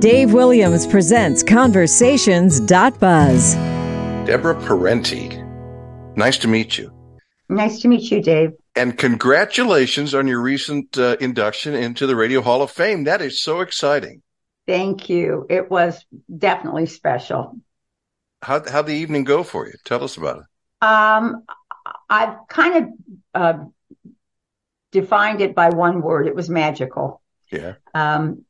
Dave Williams presents Conversations.buzz. Deborah Parenti, nice to meet you. Nice to meet you, Dave. And congratulations on your recent uh, induction into the Radio Hall of Fame. That is so exciting. Thank you. It was definitely special. How how'd the evening go for you? Tell us about it. Um, I've kind of uh, defined it by one word. It was magical. Yeah. Um,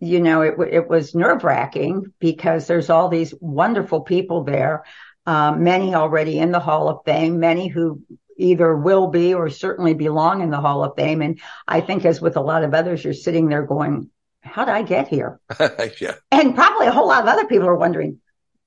you know, it it was nerve wracking because there's all these wonderful people there. Um, many already in the Hall of Fame, many who either will be or certainly belong in the Hall of Fame. And I think, as with a lot of others, you're sitting there going, "How did I get here?" yeah. And probably a whole lot of other people are wondering,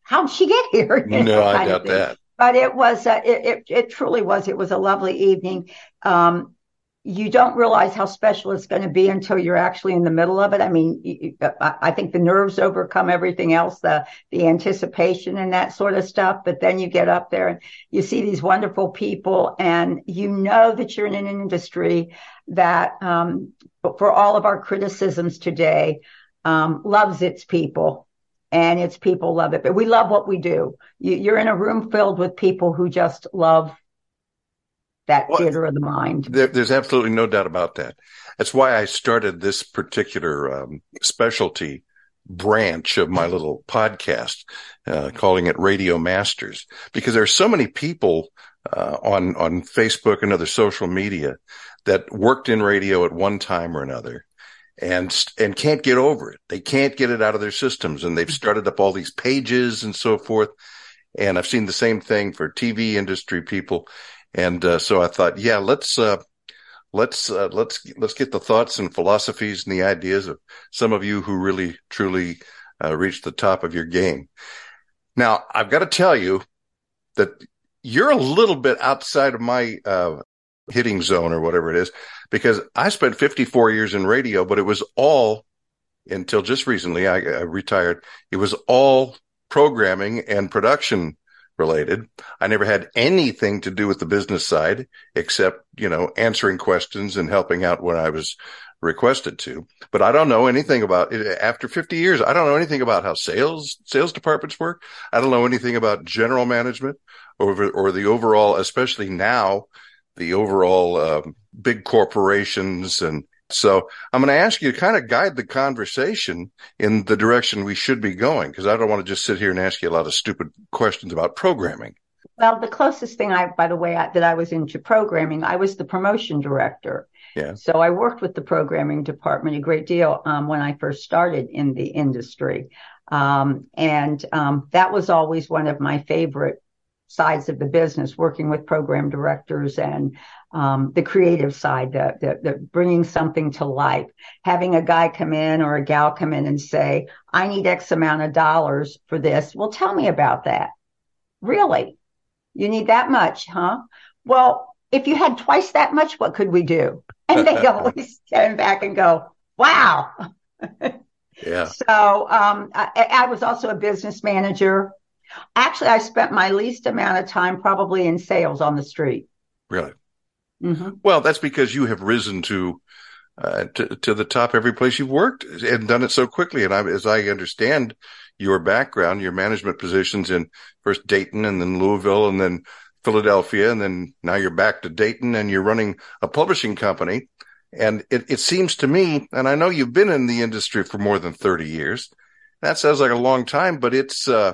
"How'd she get here?" You no, I doubt that. But it was, uh, it, it, it truly was. It was a lovely evening. Um, you don't realize how special it's going to be until you're actually in the middle of it. I mean, I think the nerves overcome everything else, the the anticipation and that sort of stuff. But then you get up there and you see these wonderful people, and you know that you're in an industry that, um, for all of our criticisms today, um, loves its people. And its people love it, but we love what we do. You, you're in a room filled with people who just love that well, theater of the mind. There, there's absolutely no doubt about that. That's why I started this particular um, specialty branch of my little podcast, uh, calling it Radio Masters, because there are so many people uh, on on Facebook and other social media that worked in radio at one time or another. And, and can't get over it. They can't get it out of their systems and they've started up all these pages and so forth. And I've seen the same thing for TV industry people. And uh, so I thought, yeah, let's uh, let's uh, let's let's get the thoughts and philosophies and the ideas of some of you who really truly uh, reached the top of your game. Now, I've got to tell you that you're a little bit outside of my uh, hitting zone or whatever it is, because I spent 54 years in radio, but it was all until just recently. I, I retired. It was all programming and production related. I never had anything to do with the business side except, you know, answering questions and helping out when I was requested to. But I don't know anything about it. After 50 years, I don't know anything about how sales, sales departments work. I don't know anything about general management or, or the overall, especially now, the overall um, big corporations and so I'm going to ask you to kind of guide the conversation in the direction we should be going because I don't want to just sit here and ask you a lot of stupid questions about programming. Well, the closest thing I, by the way, I, that I was into programming, I was the promotion director. Yeah. So I worked with the programming department a great deal um, when I first started in the industry. Um, and um, that was always one of my favorite sides of the business, working with program directors and um, the creative side, the, the, the, bringing something to life, having a guy come in or a gal come in and say, I need X amount of dollars for this. Well, tell me about that. Really? You need that much, huh? Well, if you had twice that much, what could we do? And they always stand back and go, wow. yeah. So um, I, I was also a business manager. Actually, I spent my least amount of time probably in sales on the street. Really? Mm-hmm. Well, that's because you have risen to, uh, to, to the top every place you've worked and done it so quickly. And I, as I understand your background, your management positions in first Dayton and then Louisville and then Philadelphia, and then now you're back to Dayton and you're running a publishing company. And it, it seems to me, and I know you've been in the industry for more than 30 years. That sounds like a long time, but it's, uh,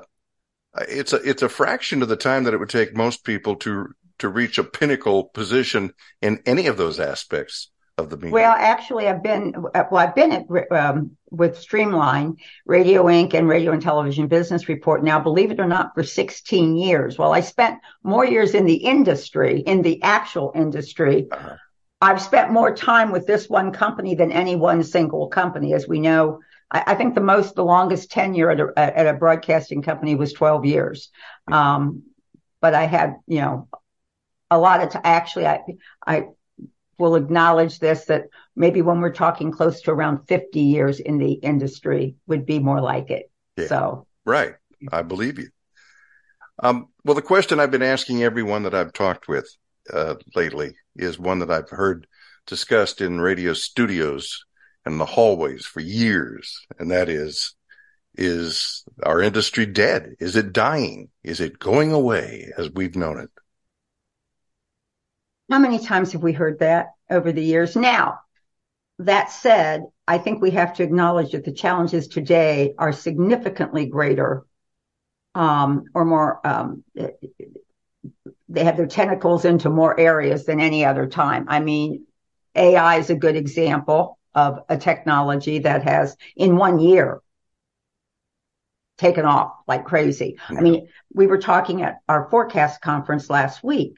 it's a, it's a fraction of the time that it would take most people to to reach a pinnacle position in any of those aspects of the media? Well, actually, I've been well. I've been at, um, with Streamline, Radio Ink, and Radio and Television Business Report. Now, believe it or not, for 16 years. Well, I spent more years in the industry, in the actual industry. Uh-huh. I've spent more time with this one company than any one single company. As we know, I, I think the most, the longest tenure at a, at a broadcasting company was 12 years. Um, but I had, you know, a lot of time, actually, I, I will acknowledge this that maybe when we're talking close to around 50 years in the industry would be more like it. Yeah. So, right. I believe you. Um, well, the question I've been asking everyone that I've talked with uh, lately is one that I've heard discussed in radio studios and the hallways for years. And that is, Is our industry dead? Is it dying? Is it going away as we've known it? How many times have we heard that over the years? Now, that said, I think we have to acknowledge that the challenges today are significantly greater um, or more, um, they have their tentacles into more areas than any other time. I mean, AI is a good example of a technology that has, in one year, taken off like crazy. I mean, we were talking at our forecast conference last week.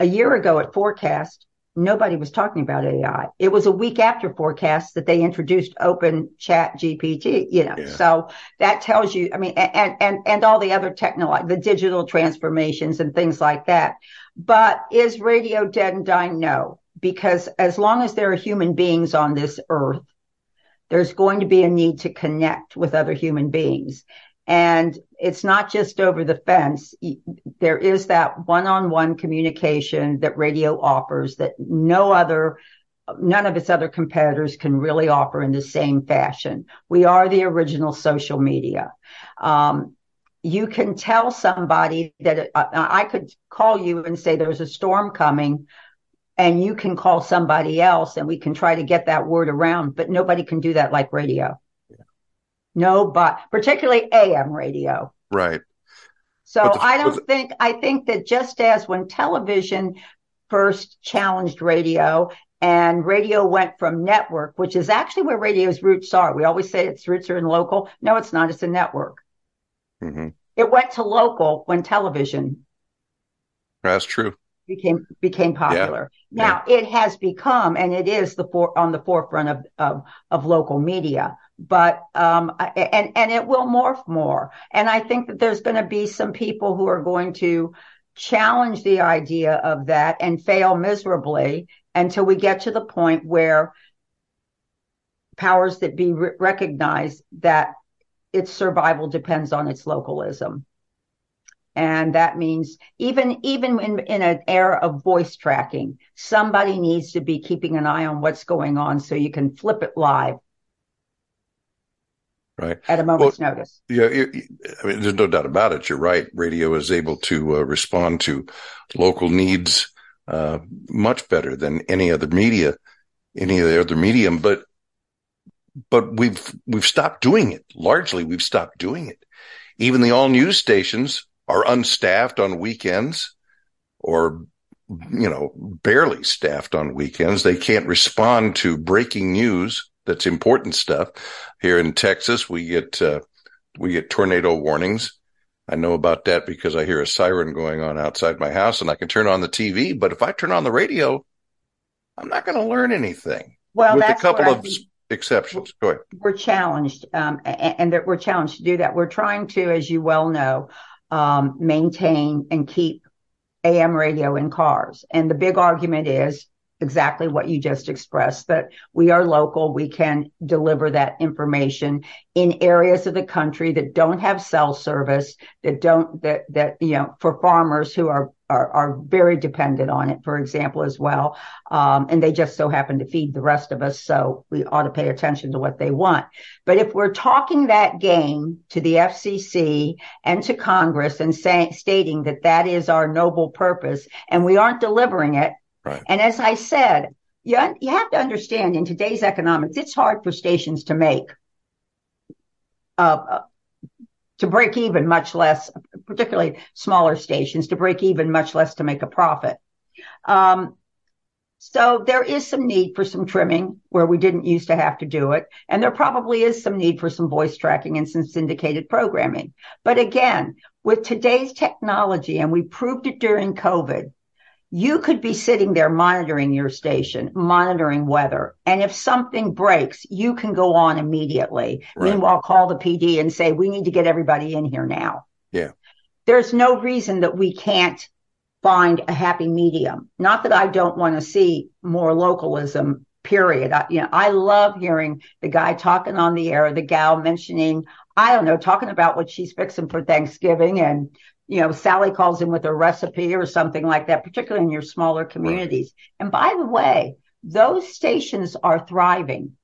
A year ago at forecast, nobody was talking about AI. It was a week after forecast that they introduced open ChatGPT, you know. Yeah. So that tells you, I mean, and, and, and all the other technology, the digital transformations and things like that. But is radio dead and dying? No, because as long as there are human beings on this earth, there's going to be a need to connect with other human beings. And it's not just over the fence. There is that one-on-one communication that radio offers that no other, none of its other competitors can really offer in the same fashion. We are the original social media. Um, you can tell somebody that uh, I could call you and say there's a storm coming and you can call somebody else and we can try to get that word around, but nobody can do that like radio. No, but particularly AM radio. Right. So the, I don't think, I think that just as when television first challenged radio and radio went from network, which is actually where radio's roots are. We always say its roots are in local. No, it's not. It's a network. Mm-hmm. It went to local when television. That's true. Became became popular. Yeah. Now yeah. it has become, and it is the for, on the forefront of, of of local media but um, and and it will morph more. And I think that there's going to be some people who are going to challenge the idea of that and fail miserably until we get to the point where powers that be re- recognize that its survival depends on its localism. And that means even, even in, in an era of voice tracking, somebody needs to be keeping an eye on what's going on so you can flip it live. Right. At a moment's well, notice. yeah i mean there's no doubt about it. You're right. Radio is able to uh, respond to local needs uh, much better than any other media any of the other medium but but we've we've stopped doing it. Largely we've stopped doing it. Even the all news stations are unstaffed on weekends or you know barely staffed on weekends they can't respond to breaking news that's important stuff. Here in Texas, we get uh, we get tornado warnings. I know about that because I hear a siren going on outside my house, and I can turn on the TV. But if I turn on the radio, I'm not going to learn anything. Well, with a couple of exceptions. Go ahead. We're challenged, um, and, and we're challenged to do that. We're trying to, as you well know, Um, maintain and keep AM radio in cars. And the big argument is exactly what you just expressed that we are local we can deliver that information in areas of the country that don't have cell service that don't that that you know for farmers who are are, are very dependent on it for example as well. Um, and they just so happen to feed the rest of us so we ought to pay attention to what they want. But if we're talking that game to the fcc and to congress and saying stating that that is our noble purpose and we aren't delivering it Right. And as I said, you, you have to understand in today's economics, it's hard for stations to make, uh, uh, to break even, much less, particularly smaller stations, to break even, much less to make a profit. Um, so there is some need for some trimming where we didn't used to have to do it. And there probably is some need for some voice tracking and some syndicated programming. But again, with today's technology, and we proved it during COVID, you could be sitting there monitoring your station, monitoring weather. And if something breaks, you can go on immediately. Right. Meanwhile, call the PD and say, we need to get everybody in here now. Yeah. There's no reason that we can't find a happy medium. Not that I don't want to see more localism, period. I, you know, I love hearing the guy talking on the air, the gal mentioning, I don't know, talking about what she's fixing for Thanksgiving and you know, Sally calls in with a recipe or something like that, particularly in your smaller communities. Right. And by the way, those stations are thriving.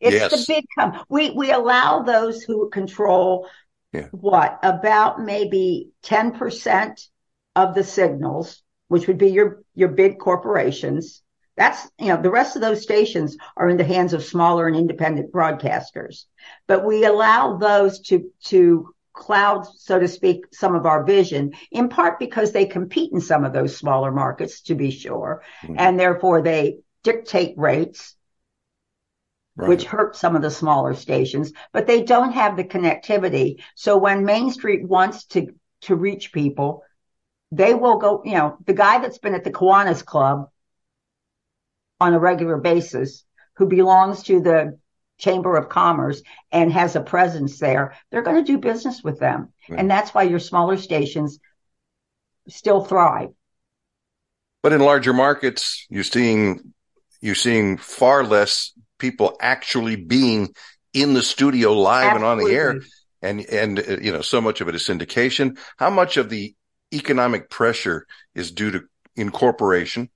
It's Yes. the big com- we we allow those who control Yeah. what about maybe 10% of the signals, which would be your your big corporations. That's you know the rest of those stations are in the hands of smaller and independent broadcasters. But we allow those to to cloud so to speak some of our vision in part because they compete in some of those smaller markets to be sure Mhm. and therefore they dictate rates Right. which hurt some of the smaller stations, but they don't have the connectivity. So when Main Street wants to, to reach people, they will go, you know, the guy that's been at the Kiwanis Club on a regular basis, who belongs to the Chamber of Commerce and has a presence there, they're going to do business with them. Yeah. And that's why your smaller stations still thrive. But in larger markets, you're seeing you're seeing far less people actually being in the studio live and on the air. And and you know, so much of it is syndication. How much of the economic pressure is due to incorporation,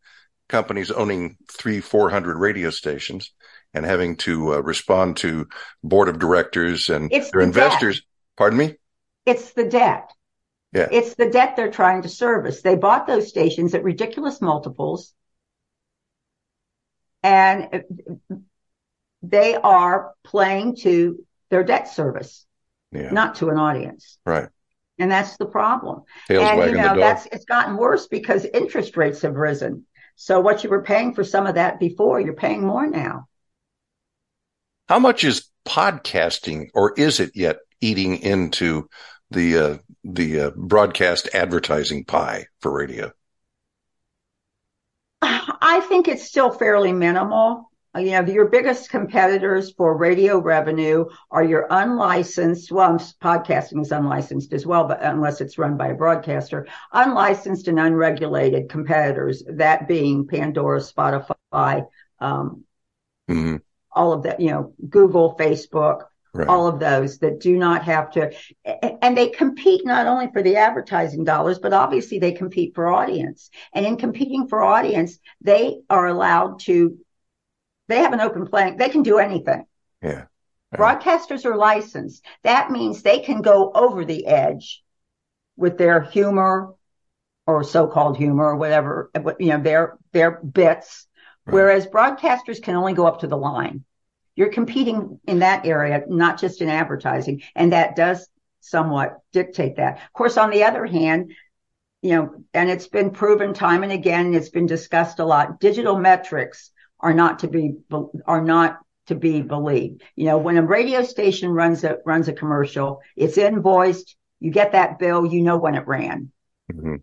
companies owning three, four hundred radio stations, and having to uh, respond to board of directors and It's their the debt. investors. Pardon me. It's the debt. Yeah. It's the debt they're trying to service. They bought those stations at ridiculous multiples. And they are playing to their debt service, Yeah. not to an audience. right. And that's the problem. Tails and you know, that's it's gotten worse because interest rates have risen. So what you were paying for some of that before, you're paying more now. How much is podcasting, or is it yet eating into the uh, the uh, broadcast advertising pie for radio? I think it's still fairly minimal. You know, your biggest competitors for radio revenue are your unlicensed, well, podcasting is unlicensed as well, but unless it's run by a broadcaster, unlicensed and unregulated competitors, that being Pandora, Spotify, um, Mhm. All of that, you know, Google, Facebook, Right. all of those that do not have to, and they compete not only for the advertising dollars, but obviously they compete for audience. And in competing for audience, they are allowed to, they have an open playing, they can do anything. yeah. Right. Broadcasters are licensed. That means they can go over the edge with their humor or so-called humor or whatever, you know, their, their bits. Right. Whereas broadcasters can only go up to the line. You're competing in that area, not just in advertising. And that does somewhat dictate that. Of course, on the other hand, you know, and it's been proven time and again, it's been discussed a lot. Digital metrics are not to be, are not to be believed. You know, when a radio station runs a, runs a commercial, it's invoiced. You get that bill, you know when it ran. Mhm.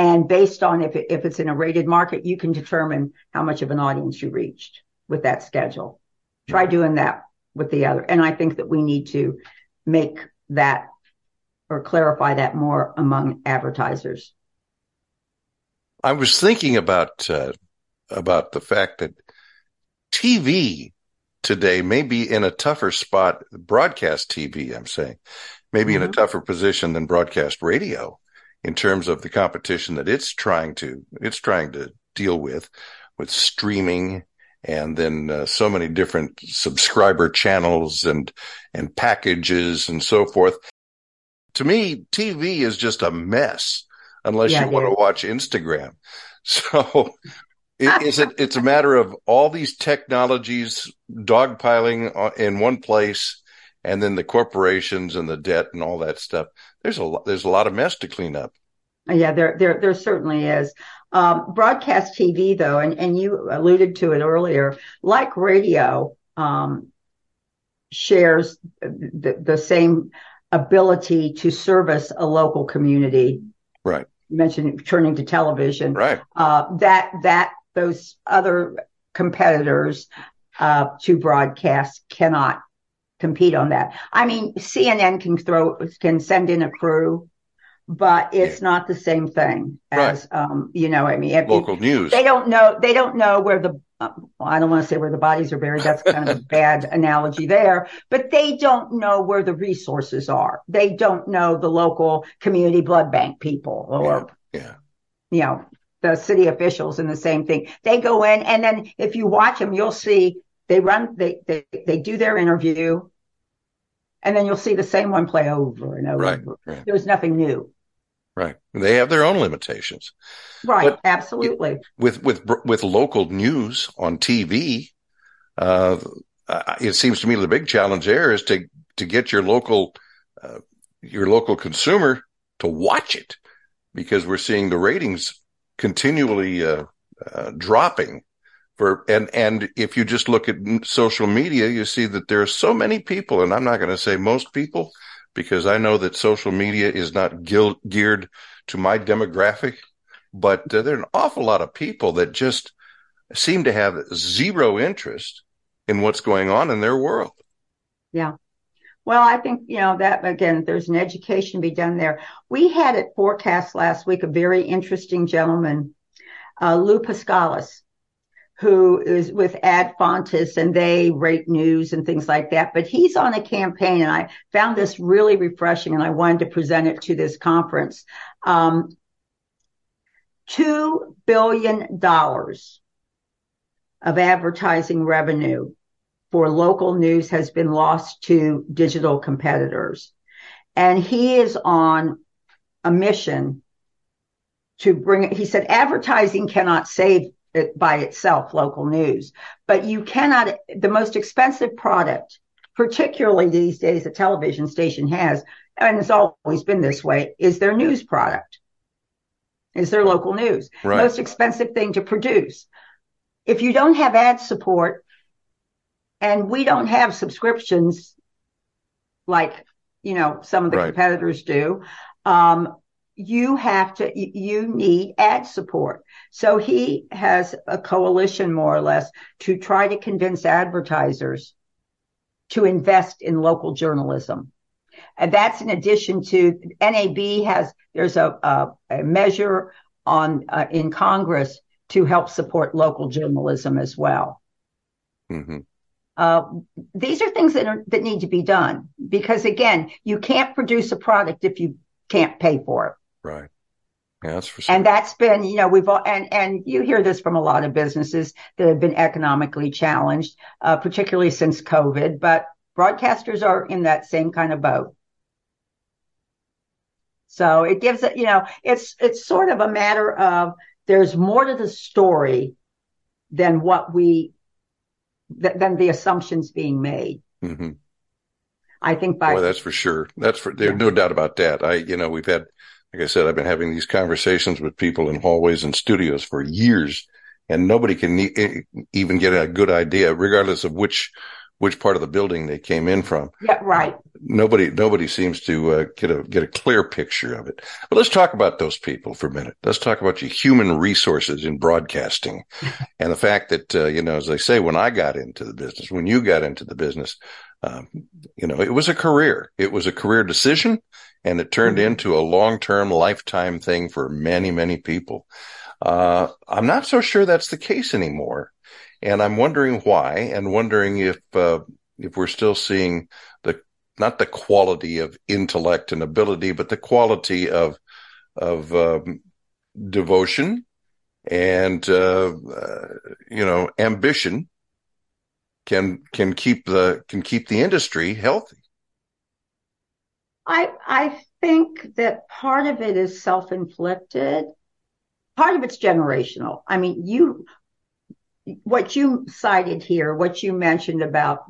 And based on if it, if it's in a rated market, you can determine how much of an audience you reached with that schedule. Try doing that with the other. And I think that we need to make that or clarify that more among advertisers. I was thinking about uh, about the fact that TV today may be in a tougher spot. Broadcast TV, I'm saying, maybe in a Mhm. tougher position than broadcast radio in terms of the competition that it's trying to it's trying to deal with with streaming and then uh, so many different subscriber channels and and packages and so forth. To me, TV is just a mess unless Yeah, you want is. to watch Instagram. So it, is it, it's a matter of all these technologies dogpiling on- in one place and then the corporations and the debt and all that stuff. There's a lot, there's a lot of mess to clean up. Yeah, there, there, there certainly is. Um, broadcast TV though, and, and you alluded to it earlier, like radio, um, shares the, the same ability to service a local community. Right. You mentioned turning to television. Right. Uh, that, that, those other competitors, uh, to broadcast cannot compete on that. I mean, CNN can throw, can send in a crew, but it's not the same thing as, um, you know, I mean, if you- Local news. they don't know, they don't know where the, uh, well, I don't want to say where the bodies are buried. That's kind of a bad analogy there, but they don't know where the resources are. They don't know the local community blood bank people or, Yeah. you know, the city officials and the same thing. They go in and then if you watch them, you'll see They run, they, they, they do their interview and then you'll see the same one play over and over. Right, right. There's nothing new. Right. They have their own limitations. Right. But absolutely. With, with, with local news on TV, uh, it seems to me the big challenge there is to, to get your local, uh, your local consumer to watch it because we're seeing the ratings continually, uh, uh dropping for, and, and if you just look at social media, you see that there are so many people, and I'm not going to say most people, because I know that social media is not geared to my demographic, but uh, there are an awful lot of people that just seem to have zero interest in what's going on in their world. Yeah. Well, I think, you know, that again, there's an education to be done there. We had at Forecast last week a very interesting gentleman, uh, Lou Paskalis, who is with Ad Fontes and they rate news and things like that. But he's on a campaign and I found this really refreshing and I wanted to present it to this conference. Um, $2 billion of advertising revenue for local news has been lost to digital competitors. And he is on a mission to bring. He said advertising cannot save it by itself, local news. But you cannot, the most expensive product, particularly these days a television station has, and it's always been this way, is their news product, is their local news. Right. Most expensive thing to produce. If you don't have ad support, and we don't have subscriptions like, you know, some of the right. competitors do, um, you have to, you need ad support. So he has a coalition more or less to try to convince advertisers to invest in local journalism. And that's in addition to NAB has, there's a, a, a measure on, uh, in Congress to help support local journalism as well. Mm-hmm. Uh, these are things that are, that need to be done because again, you can't produce a product if you can't pay for it. Right. Yeah, that's for sure. And that's been, you know, we've all, and, and you hear this from a lot of businesses that have been economically challenged, uh, particularly since COVID, but broadcasters are in that same kind of boat. So it gives it, you know, it's, it's sort of a matter of there's more to the story than what we, th- than the assumptions being made. Mm-hmm. I think by. Boy, that's for sure. That's for, there's no doubt about that. I, you know, we've had, like I said, I've been having these conversations with people in hallways and studios for years, and nobody can e- even get a good idea, regardless of which which part of the building they came in from. Yeah, right. Nobody nobody seems to uh, get a get a clear picture of it. But let's talk about those people for a minute. Let's talk about your human resources in broadcasting, and the fact that uh, you know, as they say, when I got into the business, when you got into the business, um, you know, it was a career. It was a career decision and it turned mm-hmm. into a long-term lifetime thing for many, many people. Uh, I'm not so sure that's the case anymore. And I'm wondering why and wondering if, uh, if we're still seeing the, not the quality of intellect and ability, but the quality of, of, um, devotion and, uh, uh you know, ambition can, can keep the, can keep the industry healthy. I I think that part of it is self-inflicted. Part of it's generational. I mean, you what you cited here, what you mentioned about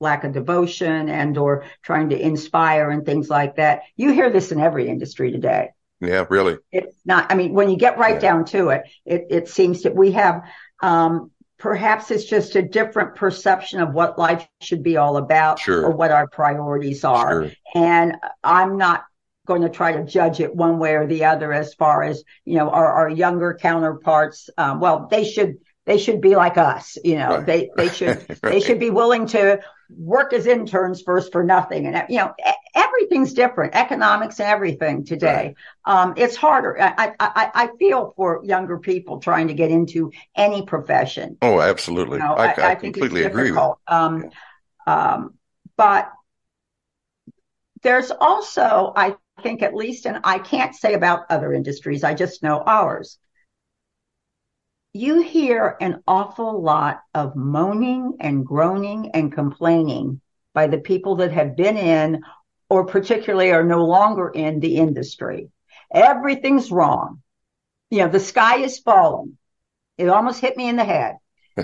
lack of devotion and or trying to inspire and things like that. You hear this in every industry today. Yeah, really. It's not, I mean, when you get right yeah. down to it, it, it seems that we have, um, perhaps it's just a different perception of what life should be all about sure. or what our priorities are. Sure. And I'm not going to try to judge it one way or the other as far as, you know, our, our younger counterparts. Um, well, they should, they should be like us, you know, right. they, they should, right. they should be willing to work as interns first for nothing. And, you know, everything's different, economics and everything today. Right. Um, it's harder. I, I, I feel for younger people trying to get into any profession. Oh, absolutely. You know, I, I, I, completely agree. with Um, um, but there's also, I think at least, and I can't say about other industries, I just know ours. You hear an awful lot of moaning and groaning and complaining by the people that have been in or particularly are no longer in the industry. Everything's wrong. You know, the sky is falling. It almost hit me in the head.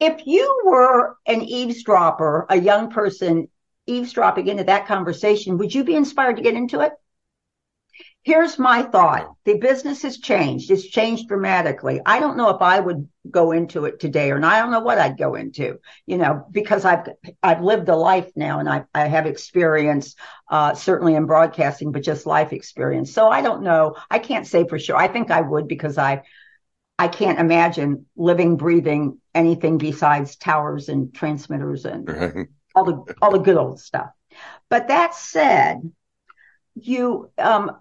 if you were an eavesdropper, a young person eavesdropping into that conversation, would you be inspired to get into it? Here's my thought. The business has changed. It's changed dramatically. I don't know if I would go into it today or not. I don't know what I'd go into, you know, because I've, I've lived a life now and I, I have experience, uh, certainly in broadcasting, but just life experience. So I don't know. I can't say for sure. I think I would because I, I can't imagine living, breathing anything besides towers and transmitters and all the, all the good old stuff. But that said, you um,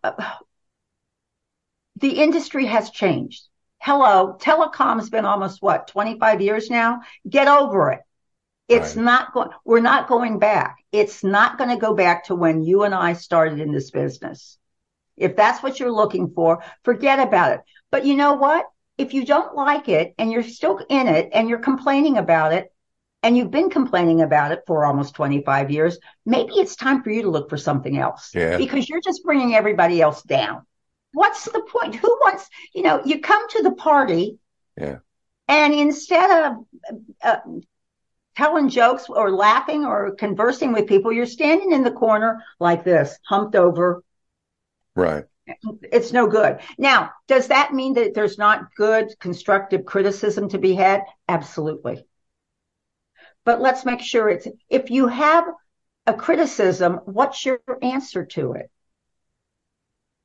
the industry has changed. Hello, telecom's been almost what 25 years now. Get over it. It's not going. We're not going back. It's not going to go back to when you and I started in this business. If that's what you're looking for, forget about it. But you know what? If you don't like it and you're still in it and you're complaining about it, and you've been complaining about it for almost 25 years, maybe it's time for you to look for something else yeah. because you're just bringing everybody else down. What's the point? Who wants, you know, you come to the party yeah. and instead of uh, telling jokes or laughing or conversing with people, you're standing in the corner like this, humped over. Right. It's no good. Now, does that mean that there's not good constructive criticism to be had? Absolutely but let's make sure it's, if you have a criticism, what's your answer to it?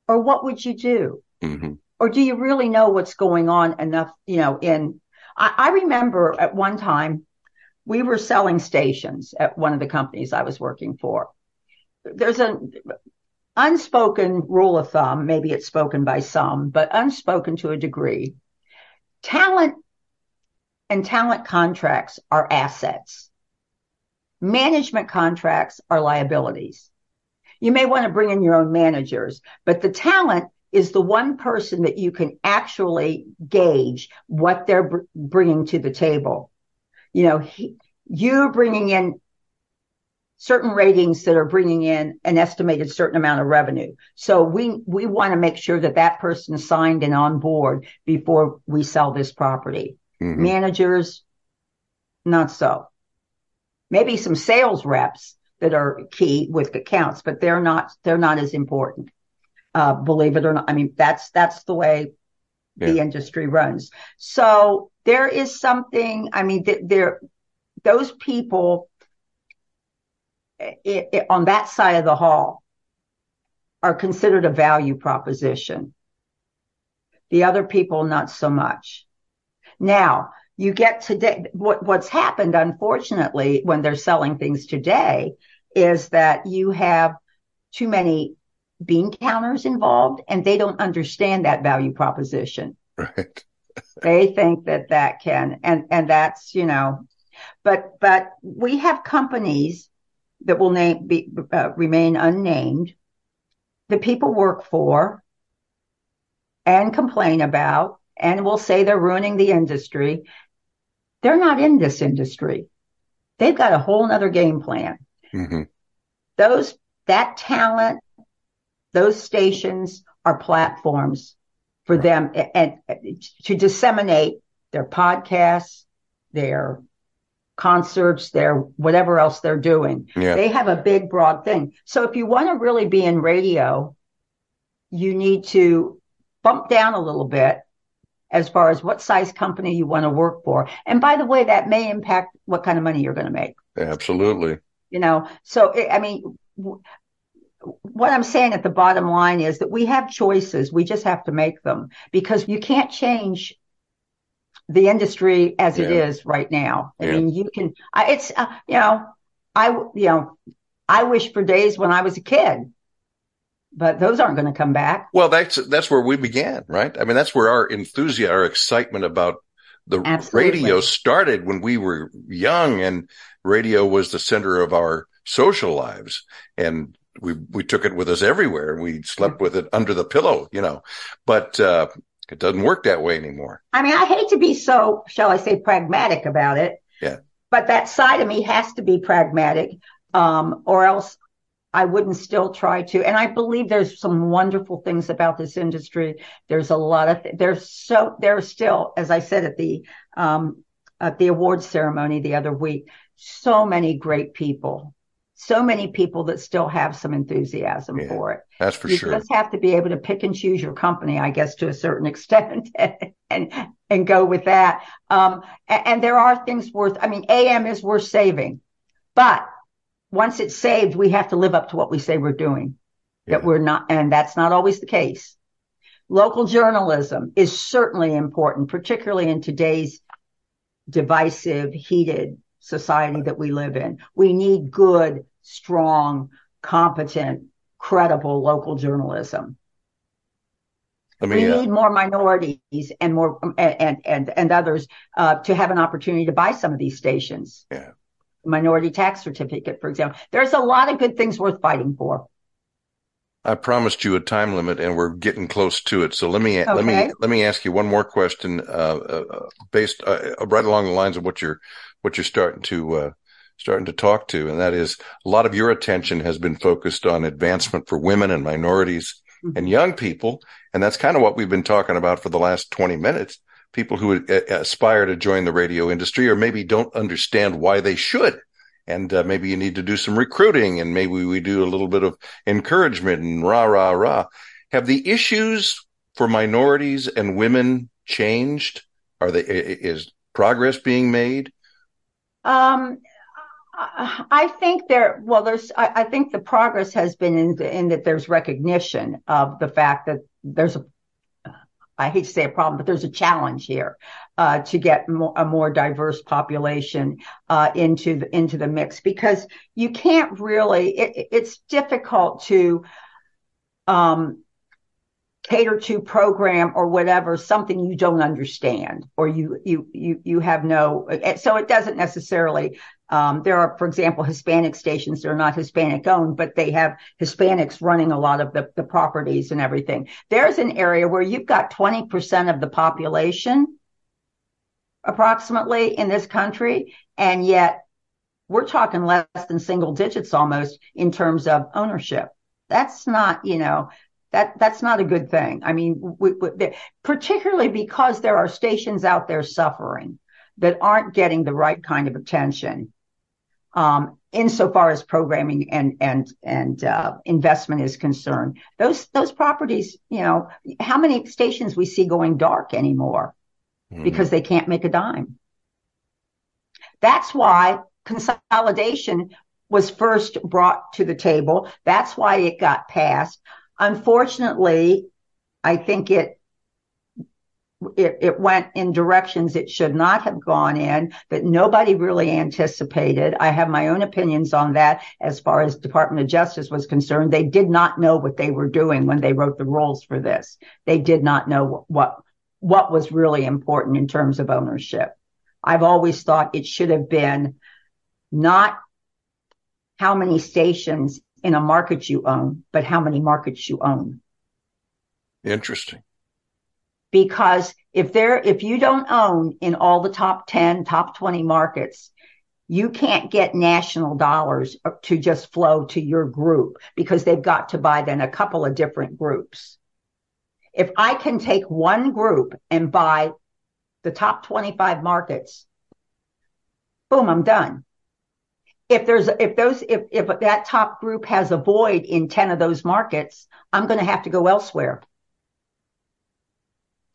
Or what would you do? Mm-hmm. Or do you really know what's going on enough, you know, in, I, I remember at one time we were selling stations at one of the companies I was working for. There's an unspoken rule of thumb, maybe it's spoken by some, but unspoken to a degree. Talent and talent contracts are assets. Management contracts are liabilities. You may want to bring in your own managers, but the talent is the one person that you can actually gauge what they're br- bringing to the table. You know, he, you're bringing in certain ratings that are bringing in an estimated certain amount of revenue. So we, we want to make sure that that person is signed and on board before we sell this property. Mm-hmm. Managers, not so. Maybe some sales reps that are key with accounts, but they're not, they're not as important. Uh, believe it or not. I mean, that's, that's the way yeah. the industry runs. So there is something, I mean, th- there, those people it, it, on that side of the hall are considered a value proposition. The other people, not so much. Now, you get today, what, what's happened, unfortunately, when they're selling things today is that you have too many bean counters involved and they don't understand that value proposition. Right. they think that that can, and, and that's, you know, but, but we have companies that will name, be, uh, remain unnamed. The people work for and complain about and will say they're ruining the industry. They're not in this industry. They've got a whole nother game plan. Mm-hmm. Those, that talent, those stations are platforms for right. them and, and to disseminate their podcasts, their concerts, their whatever else they're doing. Yeah. They have a big, broad thing. So if you want to really be in radio, you need to bump down a little bit as far as what size company you want to work for. And by the way, that may impact what kind of money you're going to make. Absolutely. You know, so I mean, what I'm saying at the bottom line is that we have choices. We just have to make them because you can't change the industry as yeah. it is right now. I yeah. mean, you can, it's, uh, you know, I, you know, I wish for days when I was a kid but those aren't going to come back. Well, that's that's where we began, right? I mean, that's where our enthusiasm, our excitement about the Absolutely. radio started when we were young, and radio was the center of our social lives, and we we took it with us everywhere, and we slept with it under the pillow, you know. But uh, It doesn't work that way anymore. I mean, I hate to be so, shall I say, pragmatic about it. Yeah. But that side of me has to be pragmatic, um, or else I wouldn't still try to. And I believe there's some wonderful things about this industry. There's a lot of, th- there's so, there's still, as I said at the, um, at the awards ceremony the other week, so many great people, so many people that still have some enthusiasm Yeah. for it. That's for you sure. You just have to be able to pick and choose your company, I guess, to a certain extent, and and go with that. Um, a- and, there are things worth. I mean, AM is worth saving, but once it's saved, we have to live up to what we say we're doing. That we're not, and that's not always the case. Local journalism is certainly important, particularly in today's divisive, heated society that we live in. We need good, strong, competent, credible local journalism. Let We me, uh, need more minorities and more and and and others uh, to have an opportunity to buy some of these stations. Yeah. Minority tax certificate, for example. There's a lot of good things worth fighting for. I promised you a time limit and we're getting close to it. So let me, let me, let me ask you one more question, uh, uh, based, uh, right along the lines of what you're, what you're starting to, uh, starting to talk to. And that is a lot of your attention has been focused on advancement for women and minorities Mhm. and young people. And that's kind of what we've been talking about for the last 20 minutes. People who uh, aspire to join the radio industry or maybe don't understand why they should. And uh, maybe you need to do some recruiting and maybe we do a little bit of encouragement and rah, rah, rah. Have the issues for minorities and women changed? Are they, is progress being made? Um, I think there, well, there's, I, I think the progress has been in, in that there's recognition of the fact that there's a, I hate to say a problem, but there's a challenge here uh, to get more, a more diverse population uh, into the into the mix because you can't really. It, it's difficult to um, cater to program or whatever something you don't understand or you you you you have no. So it doesn't necessarily. Um, there are, for example, Hispanic stations. They're not Hispanic owned, but they have Hispanics running a lot of the, the properties and everything. There's an area where you've got 20% of the population approximately in this country. And yet we're talking less than single digits almost in terms of ownership. That's not, you know, that that's not a good thing. I mean, we, we, particularly because there are stations out there suffering that aren't getting the right kind of attention um, insofar as programming and and and uh, investment is concerned. Those those properties, you know, how many stations we see going dark anymore Mhm. because they can't make a dime. That's why consolidation was first brought to the table. That's why it got passed. Unfortunately, I think it it, it went in directions it should not have gone in that nobody really anticipated. I have my own opinions on that as far as Department of Justice was concerned. They did not know what they were doing when they wrote the rules for this. They did not know what what was really important in terms of ownership. I've always thought it should have been not how many stations in a market you own, but how many markets you own. Interesting. Because if there, if you don't own in all the top 10, top 20 markets, you can't get national dollars to just flow to your group because they've got to buy then a couple of different groups. If I can take one group and buy the top 25 markets, boom, I'm done. If there's, if those, if, if that top group has a void in 10 of those markets, I'm going to have to go elsewhere.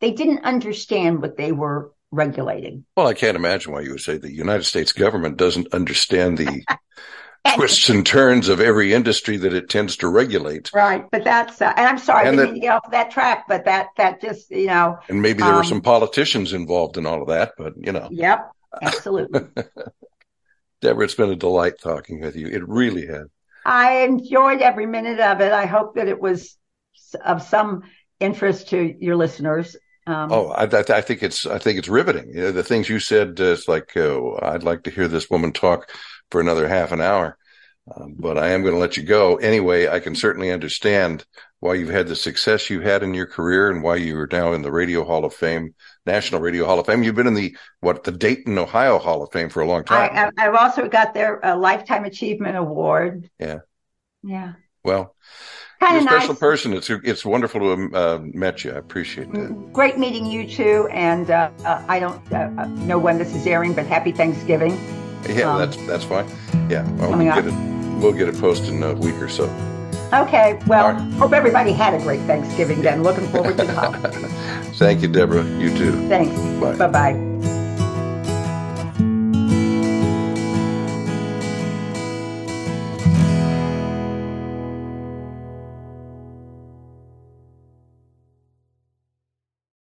They didn't understand what they were regulating. Well, I can't imagine why you would say the United States government doesn't understand the twists and turns of every industry that it tends to regulate. Right. But that's, uh, and I'm sorry, And I didn't get off that track, but that, that just, you know, And maybe there were Um, some politicians involved in all of that, but you know, yep, absolutely. Deborah, it's been a delight talking with you. It really has. I enjoyed every minute of it. I hope that it was of some interest to your listeners. Um, Oh, I, I, I think it's, I think it's riveting. You know, the things you said, uh, it's like, oh, I'd like to hear this woman talk for another half an hour. Um, but I am going to let you go. Anyway, I can certainly understand why you've had the success you've had in your career and why you are now in the Radio Hall of Fame, National Radio Hall of Fame. You've been in the, what, the Dayton, Ohio Hall of Fame for a long time. I, have also got their uh, Lifetime Achievement Award. Yeah. Yeah. Well, kind of a special person. It's it's wonderful to have uh, met you. I appreciate that. Mm, great meeting you too. And uh, uh, I don't uh, uh, know when this is airing, but happy Thanksgiving. Yeah, um, that's that's fine. Yeah, well, we'll get it. We'll get it posted in a week or so. Okay. Well, right. hope everybody had a great Thanksgiving. Then, looking forward to that. Thank you, Deborah. You too. Thanks. Bye. Bye. Bye.